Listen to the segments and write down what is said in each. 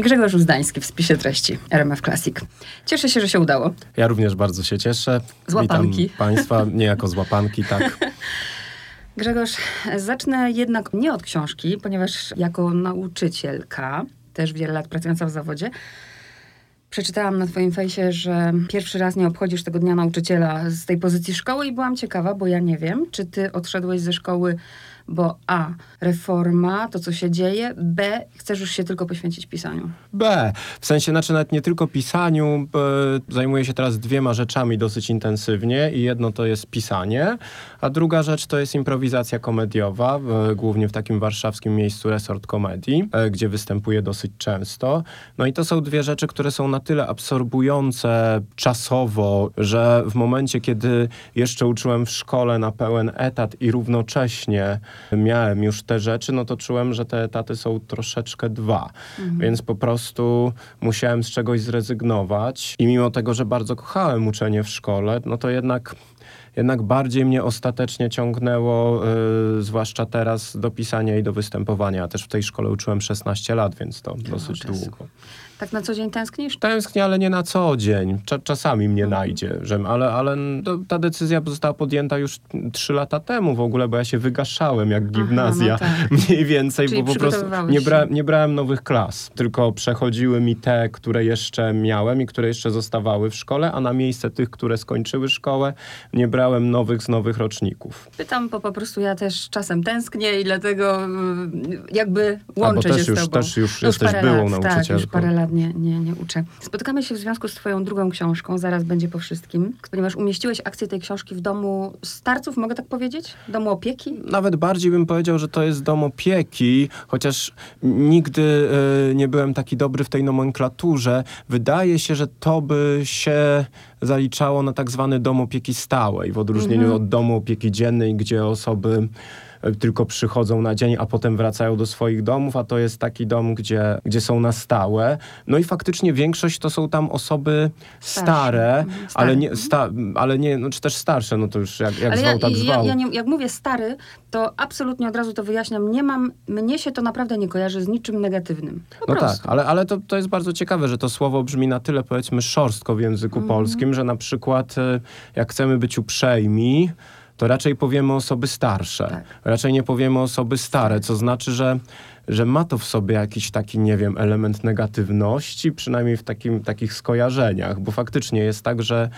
Grzegorz Uzdański w spisie treści RMF Classic. Cieszę się, że się udało. Ja również bardzo się cieszę. Z łapanki. Witam Państwa, niejako z łapanki, tak. Grzegorz, zacznę jednak nie od książki, ponieważ jako nauczycielka, też wiele lat pracująca w zawodzie, Przeczytałam na twoim fejsie, że pierwszy raz nie obchodzisz tego dnia nauczyciela z tej pozycji szkoły i byłam ciekawa, bo ja nie wiem, czy ty odszedłeś ze szkoły bo A. Reforma, to co się dzieje, B. Chcesz już się tylko poświęcić pisaniu. B. W sensie, znaczy nawet nie tylko pisaniu, zajmuję się teraz dwiema rzeczami dosyć intensywnie i jedno to jest pisanie, a druga rzecz to jest improwizacja komediowa, głównie w takim warszawskim miejscu Resort Komedii, e, gdzie występuję dosyć często. No i to są dwie rzeczy, które są na tyle absorbujące czasowo, że w momencie, kiedy jeszcze uczyłem w szkole na pełen etat i równocześnie miałem już te rzeczy, no to czułem, że te etaty są troszeczkę dwa. Mhm. Więc po prostu musiałem z czegoś zrezygnować. I mimo tego, że bardzo kochałem uczenie w szkole, no to jednak jednak bardziej mnie ostatecznie ciągnęło, y, zwłaszcza teraz, do pisania i do występowania. Też w tej szkole uczyłem 16 lat, więc to no, dosyć długo. Tak na co dzień tęsknisz? Tęsknię, ale nie na co dzień. czasami mnie mhm. najdzie, że, ale, ale ta decyzja została podjęta już trzy lata temu w ogóle, bo ja się wygaszałem jak gimnazja Aha, no tak. mniej więcej, Czyli bo po prostu nie, bra, nie brałem nowych klas, tylko przechodziły mi te, które jeszcze miałem i które jeszcze zostawały w szkole, a na miejsce tych, które skończyły szkołę, nie brałem nowych z nowych roczników. Pytam, bo po prostu ja też czasem tęsknię i dlatego mm, jakby łączę się już, z tobą. Też już no, jesteś byłą lat, nauczycielką. Tak, już parę lat nie, nie, nie uczę. Spotykamy się w związku z twoją drugą książką, zaraz będzie po wszystkim, ponieważ umieściłeś akcję tej książki w domu starców, mogę tak powiedzieć? Domu opieki? Nawet bardziej bym powiedział, że to jest dom opieki, chociaż nigdy y, nie byłem taki dobry w tej nomenklaturze. Wydaje się, że to by się zaliczało na tak zwany dom opieki stałej, w odróżnieniu -hmm. od domu opieki dziennej, gdzie osoby tylko przychodzą na dzień, a potem wracają do swoich domów, a to jest taki dom, gdzie, gdzie są na stałe. No i faktycznie większość to są tam osoby stare, mhm, ale nie, sta, ale nie, no, czy też starsze, no to już jak, jak zwał, ja, tak zwał. Ja, ja nie, jak mówię stary, to absolutnie od razu to wyjaśniam. Nie mam, mnie się to naprawdę nie kojarzy z niczym negatywnym. Po no prostu. tak, ale, ale to, to jest bardzo ciekawe, że to słowo brzmi na tyle powiedzmy szorstko w języku mm. polskim, że na przykład e, jak chcemy być uprzejmi, to raczej powiemy osoby starsze. Tak. Raczej nie powiemy osoby stare, co znaczy, że że ma to w sobie jakiś taki, nie wiem, element negatywności, przynajmniej w takim, takich skojarzeniach, bo faktycznie jest tak, że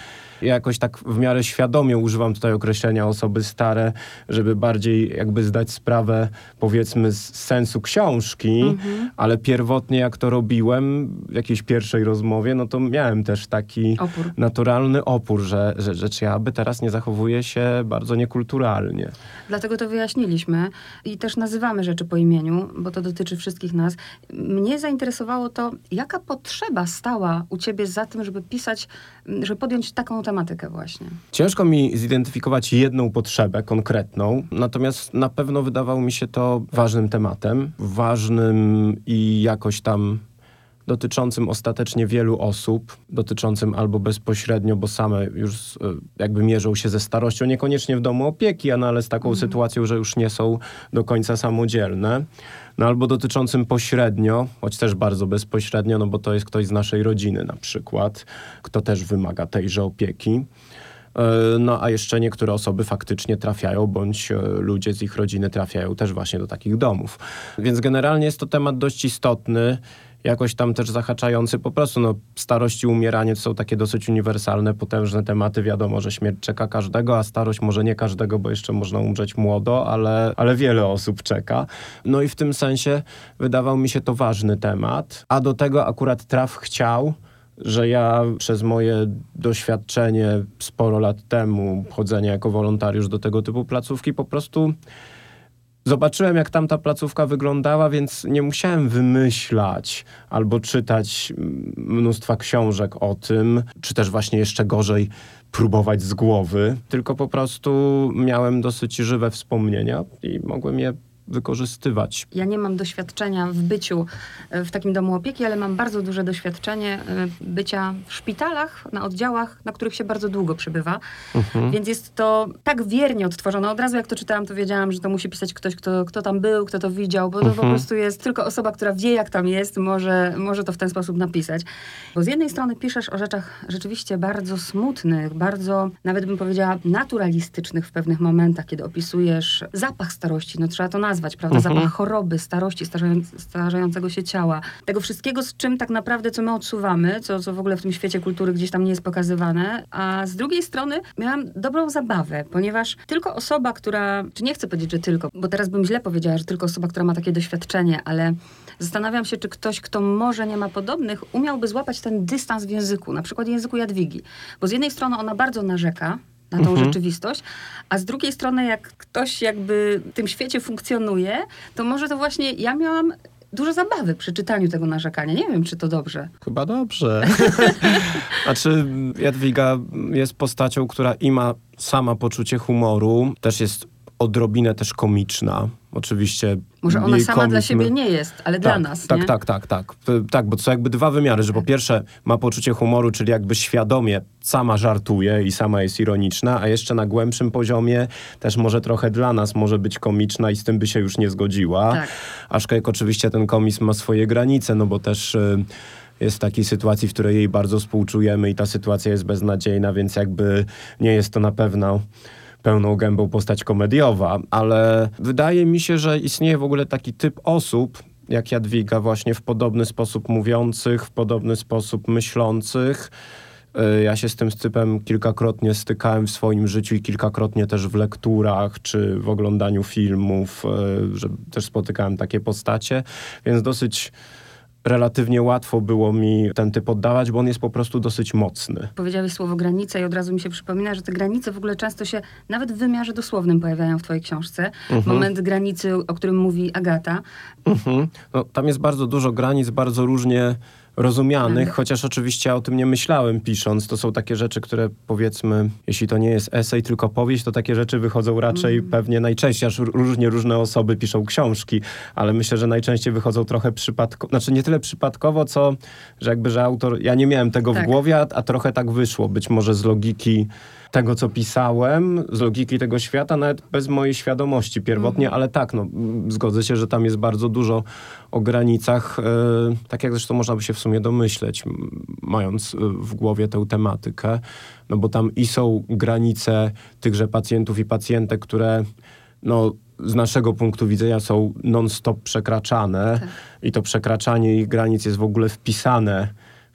ja jakoś tak w miarę świadomie używam tutaj określenia osoby stare, żeby bardziej jakby zdać sprawę, powiedzmy, z sensu książki, mhm. ale pierwotnie jak to robiłem w jakiejś pierwszej rozmowie, no to miałem też taki opór. naturalny opór, że, że, że czy ja by teraz nie zachowuję się bardzo niekulturalnie. Dlatego to wyjaśniliśmy i też nazywamy rzeczy po imieniu, bo to to dotyczy wszystkich nas. Mnie zainteresowało to, jaka potrzeba stała u ciebie za tym, żeby pisać, żeby podjąć taką tematykę właśnie. Ciężko mi zidentyfikować jedną potrzebę konkretną, natomiast na pewno wydawało mi się to ważnym tematem, ważnym i jakoś tam dotyczącym ostatecznie wielu osób, dotyczącym albo bezpośrednio, bo same już e, jakby mierzą się ze starością, niekoniecznie w domu opieki, no ale z taką mhm. sytuacją, że już nie są do końca samodzielne no albo dotyczącym pośrednio, choć też bardzo bezpośrednio, no bo to jest ktoś z naszej rodziny na przykład, kto też wymaga tejże opieki. E, no a jeszcze niektóre osoby faktycznie trafiają, bądź e, ludzie z ich rodziny trafiają też właśnie do takich domów. Więc generalnie jest to temat dość istotny jakoś tam też zahaczający po prostu, no starość i umieranie to są takie dosyć uniwersalne, potężne tematy. Wiadomo, że śmierć czeka każdego, a starość może nie każdego, bo jeszcze można umrzeć młodo, ale, ale wiele osób czeka. No i w tym sensie wydawał mi się to ważny temat, a do tego akurat traf chciał, że ja przez moje doświadczenie sporo lat temu, chodzenia jako wolontariusz do tego typu placówki, po prostu Zobaczyłem, jak tamta placówka wyglądała, więc nie musiałem wymyślać albo czytać mnóstwa książek o tym, czy też właśnie jeszcze gorzej próbować z głowy, tylko po prostu miałem dosyć żywe wspomnienia i mogłem je wykorzystywać. Ja nie mam doświadczenia w byciu e, w takim domu opieki, ale mam bardzo duże doświadczenie e, bycia w szpitalach, na oddziałach, na których się bardzo długo przebywa. Mhm. Więc jest to tak wiernie odtworzone. Od razu jak to czytałam, to wiedziałam, że to musi pisać ktoś, kto, kto tam był, kto to widział, bo to mhm. po prostu jest tylko osoba, która wie, jak tam jest, może, może to w ten sposób napisać. Bo z jednej strony piszesz o rzeczach rzeczywiście bardzo smutnych, bardzo, nawet bym powiedziała, naturalistycznych w pewnych momentach, kiedy opisujesz zapach starości, no trzeba to nazwać, prawda? Mhm. Zapach choroby, starości, starzejącego się ciała. Tego wszystkiego, z czym tak naprawdę, co my odsuwamy, co, co w ogóle w tym świecie kultury gdzieś tam nie jest pokazywane. A z drugiej strony miałam dobrą zabawę, ponieważ tylko osoba, która, czy nie chcę powiedzieć, że tylko, bo teraz bym źle powiedziała, że tylko osoba, która ma takie doświadczenie, ale zastanawiam się, czy ktoś, kto może nie ma podobnych, umiałby złapać ten dystans w języku, na przykład języku Jadwigi. Bo z jednej strony ona bardzo narzeka, na tą mhm. rzeczywistość, a z drugiej strony, jak ktoś jakby w tym świecie funkcjonuje, to może to właśnie ja miałam dużo zabawy przy czytaniu tego narzekania. Nie wiem, czy to dobrze. Chyba dobrze. znaczy, Jadwiga jest postacią, która i ma sama poczucie humoru, też jest odrobinę też komiczna. Oczywiście. Może ona sama komizm... dla siebie nie jest, ale tak, dla nas. Tak, nie? tak, tak, tak. Tak, bo są jakby dwa wymiary, że po tak. pierwsze ma poczucie humoru, czyli jakby świadomie sama żartuje i sama jest ironiczna, a jeszcze na głębszym poziomie też może trochę dla nas może być komiczna i z tym by się już nie zgodziła. Tak. Aczkolwiek oczywiście ten komizm ma swoje granice, no bo też. Y jest w takiej sytuacji, w której jej bardzo współczujemy i ta sytuacja jest beznadziejna, więc jakby nie jest to na pewno pełną gębą postać komediowa, ale wydaje mi się, że istnieje w ogóle taki typ osób, jak Jadwiga, właśnie w podobny sposób mówiących, w podobny sposób myślących. Y, ja się z tym typem kilkakrotnie stykałem w swoim życiu i kilkakrotnie też w lekturach czy w oglądaniu filmów, y, że też spotykałem takie postacie, więc dosyć relatywnie łatwo było mi ten typ oddawać, bo on jest po prostu dosyć mocny. Powiedziałeś słowo granice i od razu mi się przypomina, że te granice w ogóle często się nawet w wymiarze dosłownym pojawiają w twojej książce. Mhm. Moment granicy, o którym mówi Agata. Mhm. No, tam jest bardzo dużo granic, bardzo różnie rozumianych, chociaż oczywiście o tym nie myślałem pisząc. To są takie rzeczy, które powiedzmy, jeśli to nie jest esej, tylko powieść, to takie rzeczy wychodzą raczej mm. pewnie najczęściej, aż różnie różne osoby piszą książki, ale myślę, że najczęściej wychodzą trochę przypadkowo, znaczy nie tyle przypadkowo, co, że jakby, że autor, ja nie miałem tego tak. w głowie, a, a trochę tak wyszło, być może z logiki tego, co pisałem, z logiki tego świata, nawet bez mojej świadomości pierwotnie, mm. ale tak, no, zgodzę się, że tam jest bardzo dużo o granicach, e, tak jak zresztą można by się w sumie domyśleć, mając e, w głowie tę tematykę, no bo tam i są granice tychże pacjentów i pacjentek, które no, z naszego punktu widzenia są non-stop przekraczane tak. i to przekraczanie ich granic jest w ogóle wpisane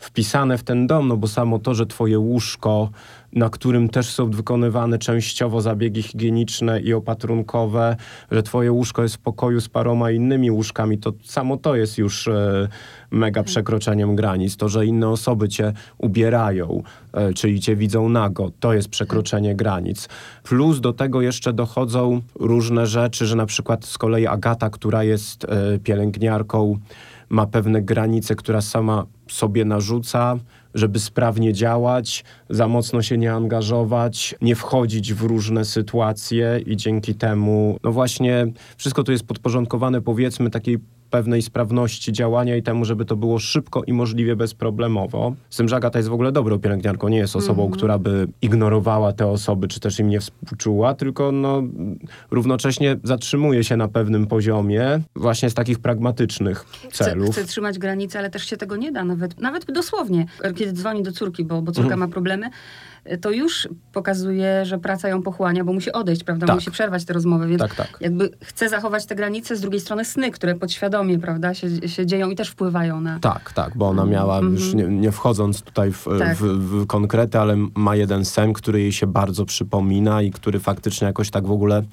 wpisane w ten dom, no bo samo to, że twoje łóżko, na którym też są wykonywane częściowo zabiegi higieniczne i opatrunkowe, że twoje łóżko jest w pokoju z paroma innymi łóżkami, to samo to jest już e, mega tak. przekroczeniem granic. To, że inne osoby cię ubierają, e, czyli cię widzą nago, to jest przekroczenie tak. granic. Plus do tego jeszcze dochodzą różne rzeczy, że na przykład z kolei Agata, która jest e, pielęgniarką, ma pewne granice, która sama sobie narzuca, żeby sprawnie działać, za mocno się nie angażować, nie wchodzić w różne sytuacje i dzięki temu, no właśnie, wszystko to jest podporządkowane powiedzmy takiej pewnej sprawności działania i temu, żeby to było szybko i możliwie bezproblemowo. Z tym, że Agata jest w ogóle dobrą pielęgniarką, nie jest osobą, mm która by ignorowała te osoby, czy też im nie współczuła, tylko no, równocześnie zatrzymuje się na pewnym poziomie właśnie z takich pragmatycznych celów. Chce, chce trzymać granice, ale też się tego nie da, nawet, nawet dosłownie. Kiedy dzwoni do córki, bo, bo córka mm ma problemy, to już pokazuje, że praca ją pochłania, bo musi odejść, prawda? Tak. Musi przerwać te rozmowy, więc tak, tak. jakby chce zachować te granice, z drugiej strony sny, które podświadomie, prawda, się, się dzieją i też wpływają na... Tak, tak, bo ona miała, mm -hmm. już nie, nie, wchodząc tutaj w, tak. w, w, konkrety, ale ma jeden sen, który jej się bardzo przypomina i który faktycznie jakoś tak w ogóle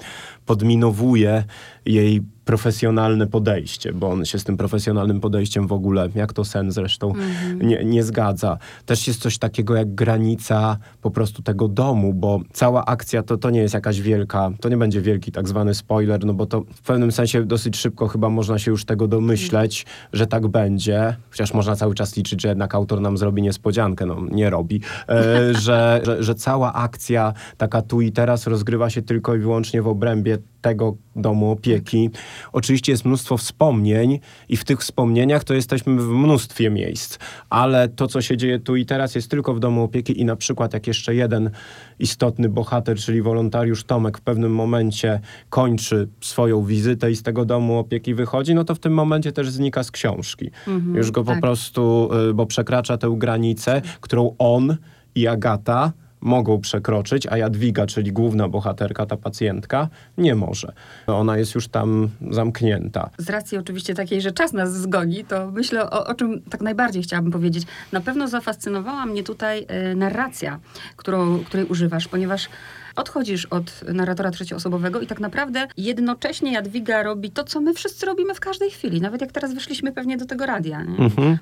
podminowuje jej profesjonalne podejście, bo on się z tym profesjonalnym podejściem w ogóle, jak to sen zresztą, mm-hmm. nie, nie zgadza. Też jest coś takiego jak granica po prostu tego domu, bo cała akcja to, to nie jest jakaś wielka, to nie będzie wielki tak zwany spoiler, no bo to w pewnym sensie dosyć szybko chyba można się już tego domyśleć, że tak będzie, chociaż można cały czas liczyć, że jednak autor nam zrobi niespodziankę, no nie robi, e, że, że, że cała akcja taka tu i teraz rozgrywa się tylko i wyłącznie w obrębie tego domu opieki. Oczywiście jest mnóstwo wspomnień i w tych wspomnieniach to jesteśmy w mnóstwie miejsc, ale to, co się dzieje tu i teraz jest tylko w domu opieki i na przykład jak jeszcze jeden istotny bohater, czyli wolontariusz Tomek w pewnym momencie kończy swoją wizytę i z tego domu opieki wychodzi, no to w tym momencie też znika z książki. Mhm, Już go tak. po prostu, y, bo przekracza tę granicę, którą on i Agata mogą przekroczyć, a Jadwiga, czyli główna bohaterka, ta pacjentka, nie może. Ona jest już tam zamknięta. Z racji oczywiście takiej, że czas nas zgoni, to myślę, o, o czym tak najbardziej chciałabym powiedzieć. Na pewno zafascynowała mnie tutaj y, narracja, którą, której używasz, ponieważ odchodzisz od narratora trzecioosobowego i tak naprawdę jednocześnie Jadwiga robi to, co my wszyscy robimy w każdej chwili. Nawet jak teraz wyszliśmy pewnie do tego radia. Mhm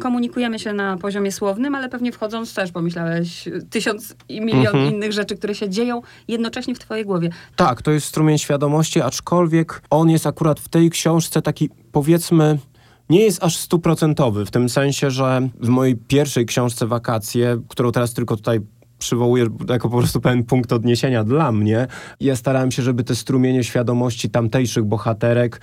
komunikujemy się na poziomie słownym, ale pewnie wchodząc też pomyślałeś tysiąc i milion mhm. innych rzeczy, które się dzieją jednocześnie w twojej głowie. Tak, to jest strumień świadomości, aczkolwiek on jest akurat w tej książce taki powiedzmy nie jest aż stuprocentowy, w tym sensie, że w mojej pierwszej książce Wakacje, którą teraz tylko tutaj przywołuję jako po prostu pewien punkt odniesienia dla mnie. Ja starałem się, żeby te strumienie świadomości tamtejszych bohaterek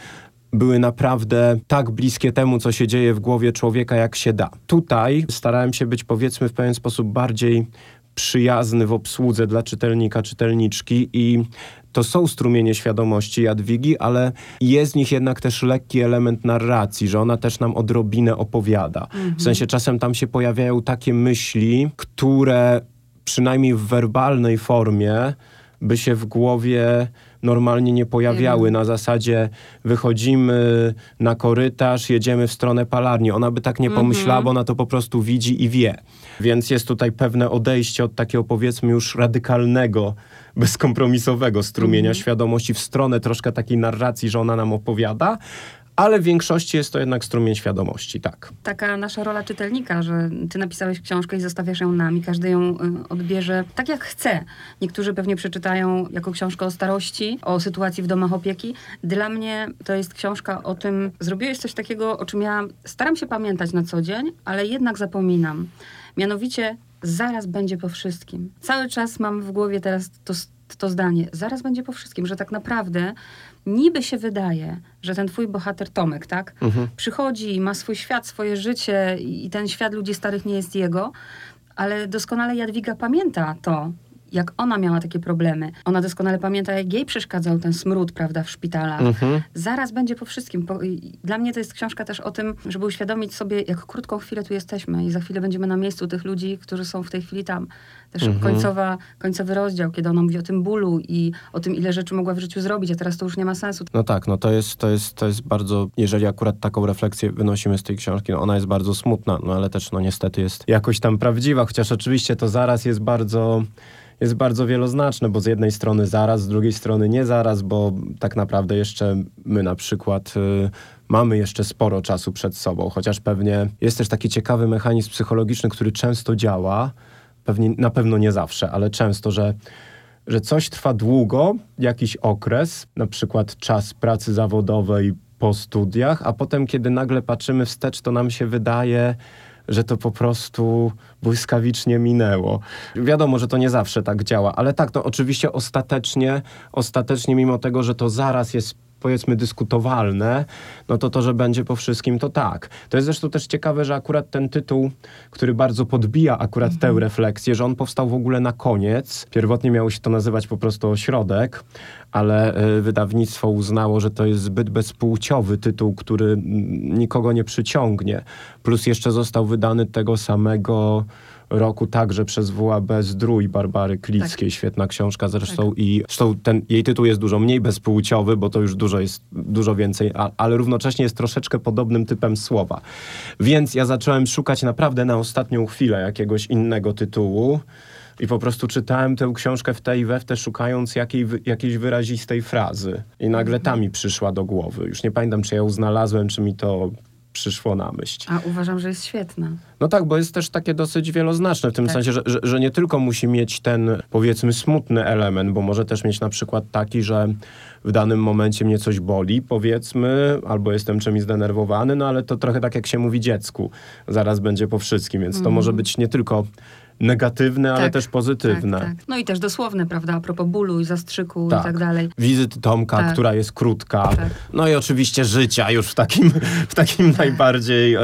były naprawdę tak bliskie temu, co się dzieje w głowie człowieka, jak się da. Tutaj starałem się być, powiedzmy, w pewien sposób bardziej przyjazny w obsłudze dla czytelnika, czytelniczki i to są strumienie świadomości Jadwigi, ale jest w nich jednak też lekki element narracji, że ona też nam odrobinę opowiada. Mhm. W sensie czasem tam się pojawiają takie myśli, które przynajmniej w werbalnej formie by się w głowie normalnie nie pojawiały. Na zasadzie wychodzimy na korytarz, jedziemy w stronę palarni. Ona by tak nie mhm. pomyślała, bo ona to po prostu widzi i wie. Więc jest tutaj pewne odejście od takiego powiedzmy już radykalnego, bezkompromisowego strumienia mhm. świadomości w stronę troszkę takiej narracji, że ona nam opowiada, ale w większości jest to jednak strumień świadomości, tak. Taka nasza rola czytelnika, że ty napisałeś książkę i zostawiasz ją nam i każdy ją y, odbierze tak jak chce. Niektórzy pewnie przeczytają jako książkę o starości, o sytuacji w domach opieki. Dla mnie to jest książka o tym, zrobiłeś coś takiego, o czym ja staram się pamiętać na co dzień, ale jednak zapominam. Mianowicie zaraz będzie po wszystkim. Cały czas mam w głowie teraz to, to zdanie, zaraz będzie po wszystkim, że tak naprawdę niby się wydaje, że ten twój bohater Tomek, tak, mhm. przychodzi, ma swój świat, swoje życie i ten świat ludzi starych nie jest jego, ale doskonale Jadwiga pamięta to, jak ona miała takie problemy. Ona doskonale pamięta, jak jej przeszkadzał ten smród, prawda, w szpitalach. Mhm. Zaraz będzie po wszystkim. Po, dla mnie to jest książka też o tym, żeby uświadomić sobie, jak krótką chwilę tu jesteśmy i za chwilę będziemy na miejscu tych ludzi, którzy są w tej chwili tam. Też mhm. końcowa, końcowy rozdział, kiedy ona mówi o tym bólu i o tym, ile rzeczy mogła w życiu zrobić, a teraz to już nie ma sensu. No tak, no to jest, to jest, to jest bardzo, jeżeli akurat taką refleksję wynosimy z tej książki, no ona jest bardzo smutna, no ale też no niestety jest jakoś tam prawdziwa, chociaż oczywiście to zaraz jest bardzo jest bardzo wieloznaczne, bo z jednej strony zaraz, z drugiej strony nie zaraz, bo tak naprawdę jeszcze my na przykład y, mamy jeszcze sporo czasu przed sobą, chociaż pewnie jest też taki ciekawy mechanizm psychologiczny, który często działa, pewnie na pewno nie zawsze, ale często, że że coś trwa długo, jakiś okres, na przykład czas pracy zawodowej po studiach, a potem, kiedy nagle patrzymy wstecz, to nam się wydaje, że to po prostu błyskawicznie minęło. Wiadomo, że to nie zawsze tak działa, ale tak, to oczywiście ostatecznie, ostatecznie mimo tego, że to zaraz jest powiedzmy dyskutowalne, no to to, że będzie po wszystkim, to tak. To jest zresztą też ciekawe, że akurat ten tytuł, który bardzo podbija akurat mhm. tę refleksję, że on powstał w ogóle na koniec. Pierwotnie miało się to nazywać po prostu Ośrodek, ale y, wydawnictwo uznało, że to jest zbyt bezpłciowy tytuł, który nikogo nie przyciągnie. Plus jeszcze został wydany tego samego roku także przez WAB Zdrój Barbary Klickiej. Tak. Świetna książka zresztą tak. i zresztą ten, jej tytuł jest dużo mniej bezpłciowy, bo to już dużo jest, dużo więcej, a, ale równocześnie jest troszeczkę podobnym typem słowa. Więc ja zacząłem szukać naprawdę na ostatnią chwilę jakiegoś innego tytułu. I po prostu czytałem tę książkę w tej i we w te, szukając jakiej, jakiejś wyrazistej frazy. I nagle ta mi przyszła do głowy. Już nie pamiętam, czy ja ją znalazłem, czy mi to przyszło na myśl. A uważam, że jest świetna. No tak, bo jest też takie dosyć wieloznaczne, w tym tak. sensie, że, że, że, nie tylko musi mieć ten, powiedzmy, smutny element, bo może też mieć na przykład taki, że w danym momencie mnie coś boli, powiedzmy, albo jestem czymś zdenerwowany, no ale to trochę tak jak się mówi dziecku, zaraz będzie po wszystkim, więc mm. to może mhm. być nie tylko negatywne, ale Tak, też pozytywne. Tak, tak. No i też dosłowne, prawda, a propos bólu i zastrzyku Tak. i tak dalej. Wizyty Tomka, Tak. która jest krótka. Tak. No i oczywiście życia już w takim, w takim najbardziej, e,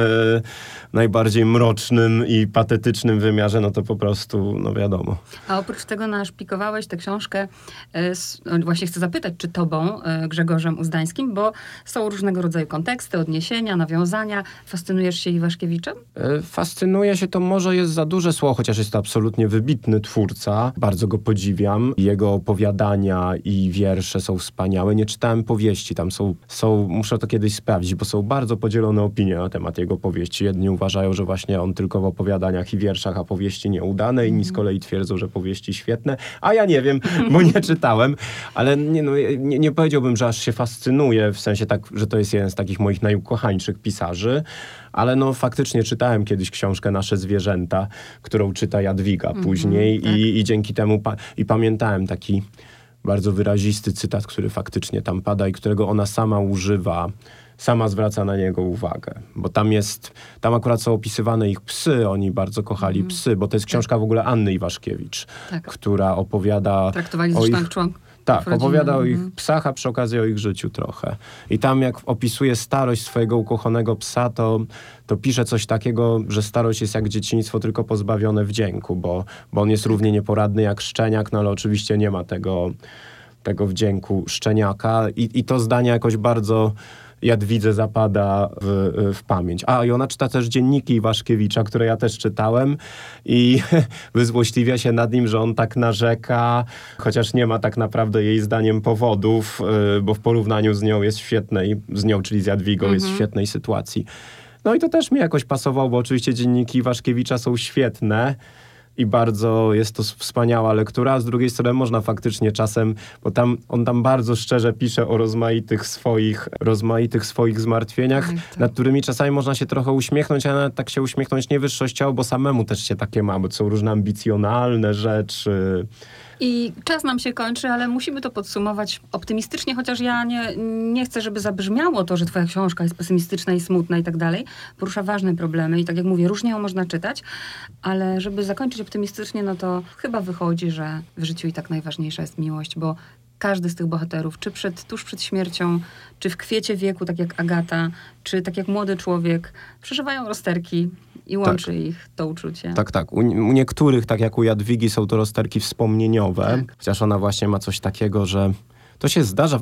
najbardziej mrocznym i patetycznym wymiarze, no to po prostu, no wiadomo. A oprócz tego naszpikowałeś tę książkę, e, s- no właśnie chcę zapytać, czy tobą, e, Grzegorzem Uzdańskim, bo są różnego rodzaju konteksty, odniesienia, nawiązania. Fascynujesz się Iwaszkiewiczem? E, Fascynuje się to, może jest za duże słowo, chociaż jest to absolutnie wybitny twórca. Bardzo go podziwiam. Jego opowiadania i wiersze są wspaniałe. Nie czytałem powieści, tam są, są muszę to kiedyś sprawdzić, bo są bardzo podzielone opinie na temat jego powieści. Jedni uważają, że właśnie on tylko w opowiadaniach i wierszach, a powieści nieudane, inni z kolei twierdzą, że powieści świetne, a ja nie wiem, bo nie czytałem, ale nie, no, nie, nie powiedziałbym, że aż się fascynuję, w sensie tak, że to jest jeden z takich moich najukochańszych pisarzy, ale no faktycznie czytałem kiedyś książkę Nasze Zwierzęta, którą czyta Jadwiga później tak. i, i dzięki temu pa- i pamiętałem taki bardzo wyrazisty cytat, który faktycznie tam pada i którego ona sama używa, sama zwraca na niego uwagę. Bo tam jest, tam akurat są opisywane ich psy, oni bardzo kochali psy, bo to jest książka w ogóle Anny Iwaszkiewicz, Tak. która opowiada Traktowali o zresztą ich członk. Tak, opowiada o ich Mhm. psach, a przy okazji o ich życiu trochę. I tam jak opisuje starość swojego ukochanego psa, to, to pisze coś takiego, że starość jest jak dzieciństwo, tylko pozbawione wdzięku, bo, bo on jest równie nieporadny jak szczeniak, no ale oczywiście nie ma tego, tego wdzięku szczeniaka. I, I to zdanie jakoś bardzo Jadwidze zapada w, w pamięć. A i ona czyta też dzienniki Iwaszkiewicza, które ja też czytałem i wyzłośliwia się nad nim, że on tak narzeka, chociaż nie ma tak naprawdę jej zdaniem powodów, y, bo w porównaniu z nią jest w świetnej, z nią, czyli z Jadwigą, jest w świetnej sytuacji. No i to też mi jakoś pasowało, bo oczywiście dzienniki Iwaszkiewicza są świetne, i bardzo jest to wspaniała lektura, a z drugiej strony można faktycznie czasem, bo tam on tam bardzo szczerze pisze o rozmaitych swoich, rozmaitych swoich zmartwieniach, Tak, tak. nad którymi czasami można się trochę uśmiechnąć, ale nawet tak się uśmiechnąć nie wyższościowo, bo samemu też się takie ma, bo są różne ambicjonalne rzeczy. I czas nam się kończy, ale musimy to podsumować optymistycznie, chociaż ja nie, nie chcę, żeby zabrzmiało to, że twoja książka jest pesymistyczna i smutna i tak dalej. Porusza ważne problemy i tak jak mówię, różnie ją można czytać, ale żeby zakończyć optymistycznie, no to chyba wychodzi, że w życiu i tak najważniejsza jest miłość, bo każdy z tych bohaterów, czy przed, tuż przed śmiercią, czy w kwiecie wieku, tak jak Agata, czy tak jak młody człowiek, przeżywają rozterki i łączy ich to uczucie. Tak, tak. U, u niektórych, tak jak u Jadwigi, są to rozterki wspomnieniowe, Tak. chociaż ona właśnie ma coś takiego, że to się zdarza,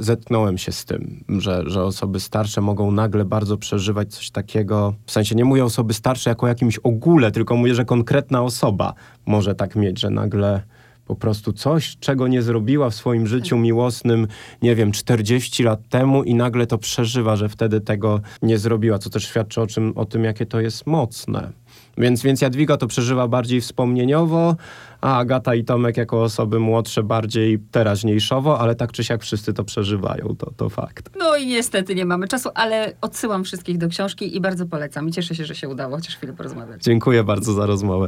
zetknąłem się z tym, że, że osoby starsze mogą nagle bardzo przeżywać coś takiego. W sensie nie mówię osoby starsze jako jakimś ogóle, tylko mówię, że konkretna osoba może tak mieć, że nagle po prostu coś, czego nie zrobiła w swoim życiu miłosnym, nie wiem, 40 lat temu i nagle to przeżywa, że wtedy tego nie zrobiła, co też świadczy o, czym, o tym, jakie to jest mocne. Więc, więc Jadwiga to przeżywa bardziej wspomnieniowo, a Agata i Tomek jako osoby młodsze bardziej teraźniejszowo, ale tak czy siak wszyscy to przeżywają, to, to fakt. No i niestety nie mamy czasu, ale odsyłam wszystkich do książki i bardzo polecam. I cieszę się, że się udało chociaż chwilę porozmawiać. Dziękuję bardzo za rozmowę.